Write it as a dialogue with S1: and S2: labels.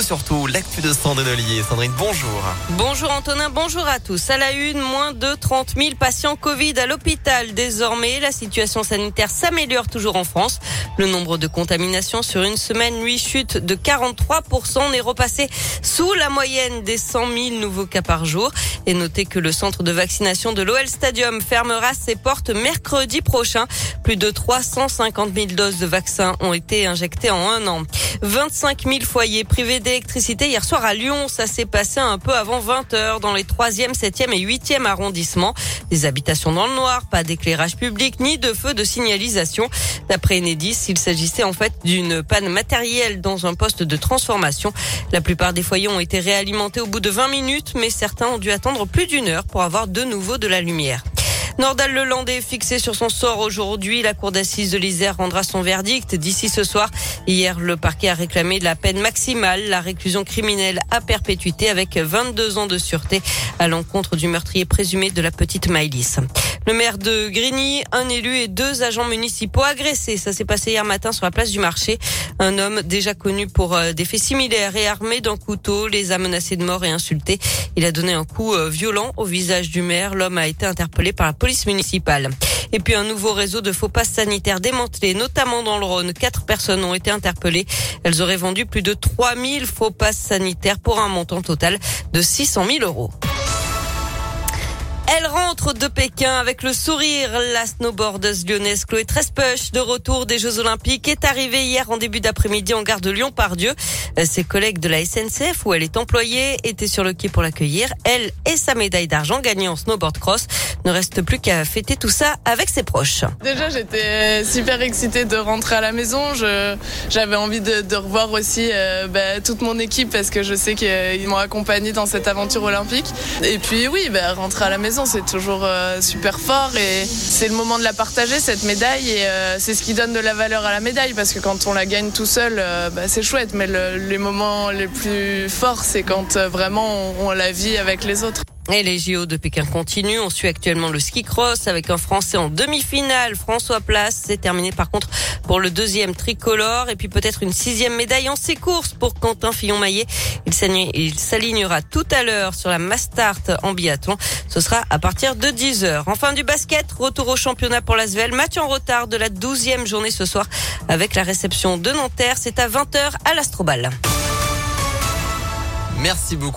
S1: surtout, l'actu de Sandrine Ollier. Sandrine, bonjour.
S2: Bonjour Antonin, bonjour à tous. À la une, moins de 30 000 patients Covid à l'hôpital. Désormais, la situation sanitaire s'améliore toujours en France. Le nombre de contaminations sur une semaine, lui, chute de 43%. On est repassé sous la moyenne des 100 000 nouveaux cas par jour. Et notez que le centre de vaccination de l'OL Stadium fermera ses portes mercredi prochain. Plus de 350 000 doses de vaccins ont été injectées en un an. 25 000 foyers privés d'électricité hier soir à Lyon. Ça s'est passé un peu avant 20 heures dans les 3e, 7e et 8e arrondissements. Des habitations dans le noir, pas d'éclairage public ni de feu de signalisation. D'après Enedis, il s'agissait en fait d'une panne matérielle dans un poste de transformation. La plupart des foyers ont été réalimentés au bout de 20 minutes, mais certains ont dû attendre plus d'une heure pour avoir de nouveau de la lumière. Nordal Lelandais fixé sur son sort aujourd'hui. La cour d'assises de l'Isère rendra son verdict d'ici ce soir. Hier, le parquet a réclamé la peine maximale, la réclusion criminelle à perpétuité avec 22 ans de sûreté à l'encontre du meurtrier présumé de la petite Maïlis. Le maire de Grigny, un élu et deux agents municipaux agressés. Ça s'est passé hier matin sur la place du marché. Un homme déjà connu pour euh, des faits similaires et armé d'un couteau les a menacés de mort et insultés. Il a donné un coup euh, violent au visage du maire. L'homme a été interpellé par la police municipale. Et puis un nouveau réseau de faux passes sanitaires démantelé, notamment dans le Rhône. Quatre personnes ont été interpellées. Elles auraient vendu plus de 3000 faux passes sanitaires pour un montant total de 600 000 euros. Elle rentre de Pékin avec le sourire. La snowboardeuse lyonnaise Chloé Trespech, de retour des Jeux Olympiques, est arrivée hier en début d'après-midi en gare de Lyon-Pardieu. Euh, ses collègues de la SNCF, où elle est employée, étaient sur le quai pour l'accueillir. Elle et sa médaille d'argent gagnée en snowboard cross ne reste plus qu'à fêter tout ça avec ses proches.
S3: Déjà, j'étais super excitée de rentrer à la maison. J'avais envie de, de, revoir aussi euh, bah, toute mon équipe parce que je sais qu'ils m'ont accompagnée dans cette aventure olympique. Et puis oui, bah, rentrer à la maison c'est toujours euh, super fort et c'est le moment de la partager, cette médaille. Et euh, c'est ce qui donne de la valeur à la médaille parce que quand on la gagne tout seul, euh, bah, c'est chouette. Mais les moments les plus forts, c'est quand vraiment on la vit avec les autres.
S2: Et les JO de Pékin continuent. On suit actuellement le ski cross avec un Français en demi-finale. François Place. C'est terminé par contre pour le deuxième tricolore. Et puis peut-être une sixième médaille en ses courses pour Quentin Fillon-Maillet. Il s'alignera tout à l'heure sur la Mastart en biathlon. Ce sera à partir de 10 heures. Enfin du basket, retour au championnat pour l'Asvel. Match en retard de la douzième journée ce soir avec la réception de Nanterre. C'est à 20h à l'Astrobal.
S1: Merci beaucoup.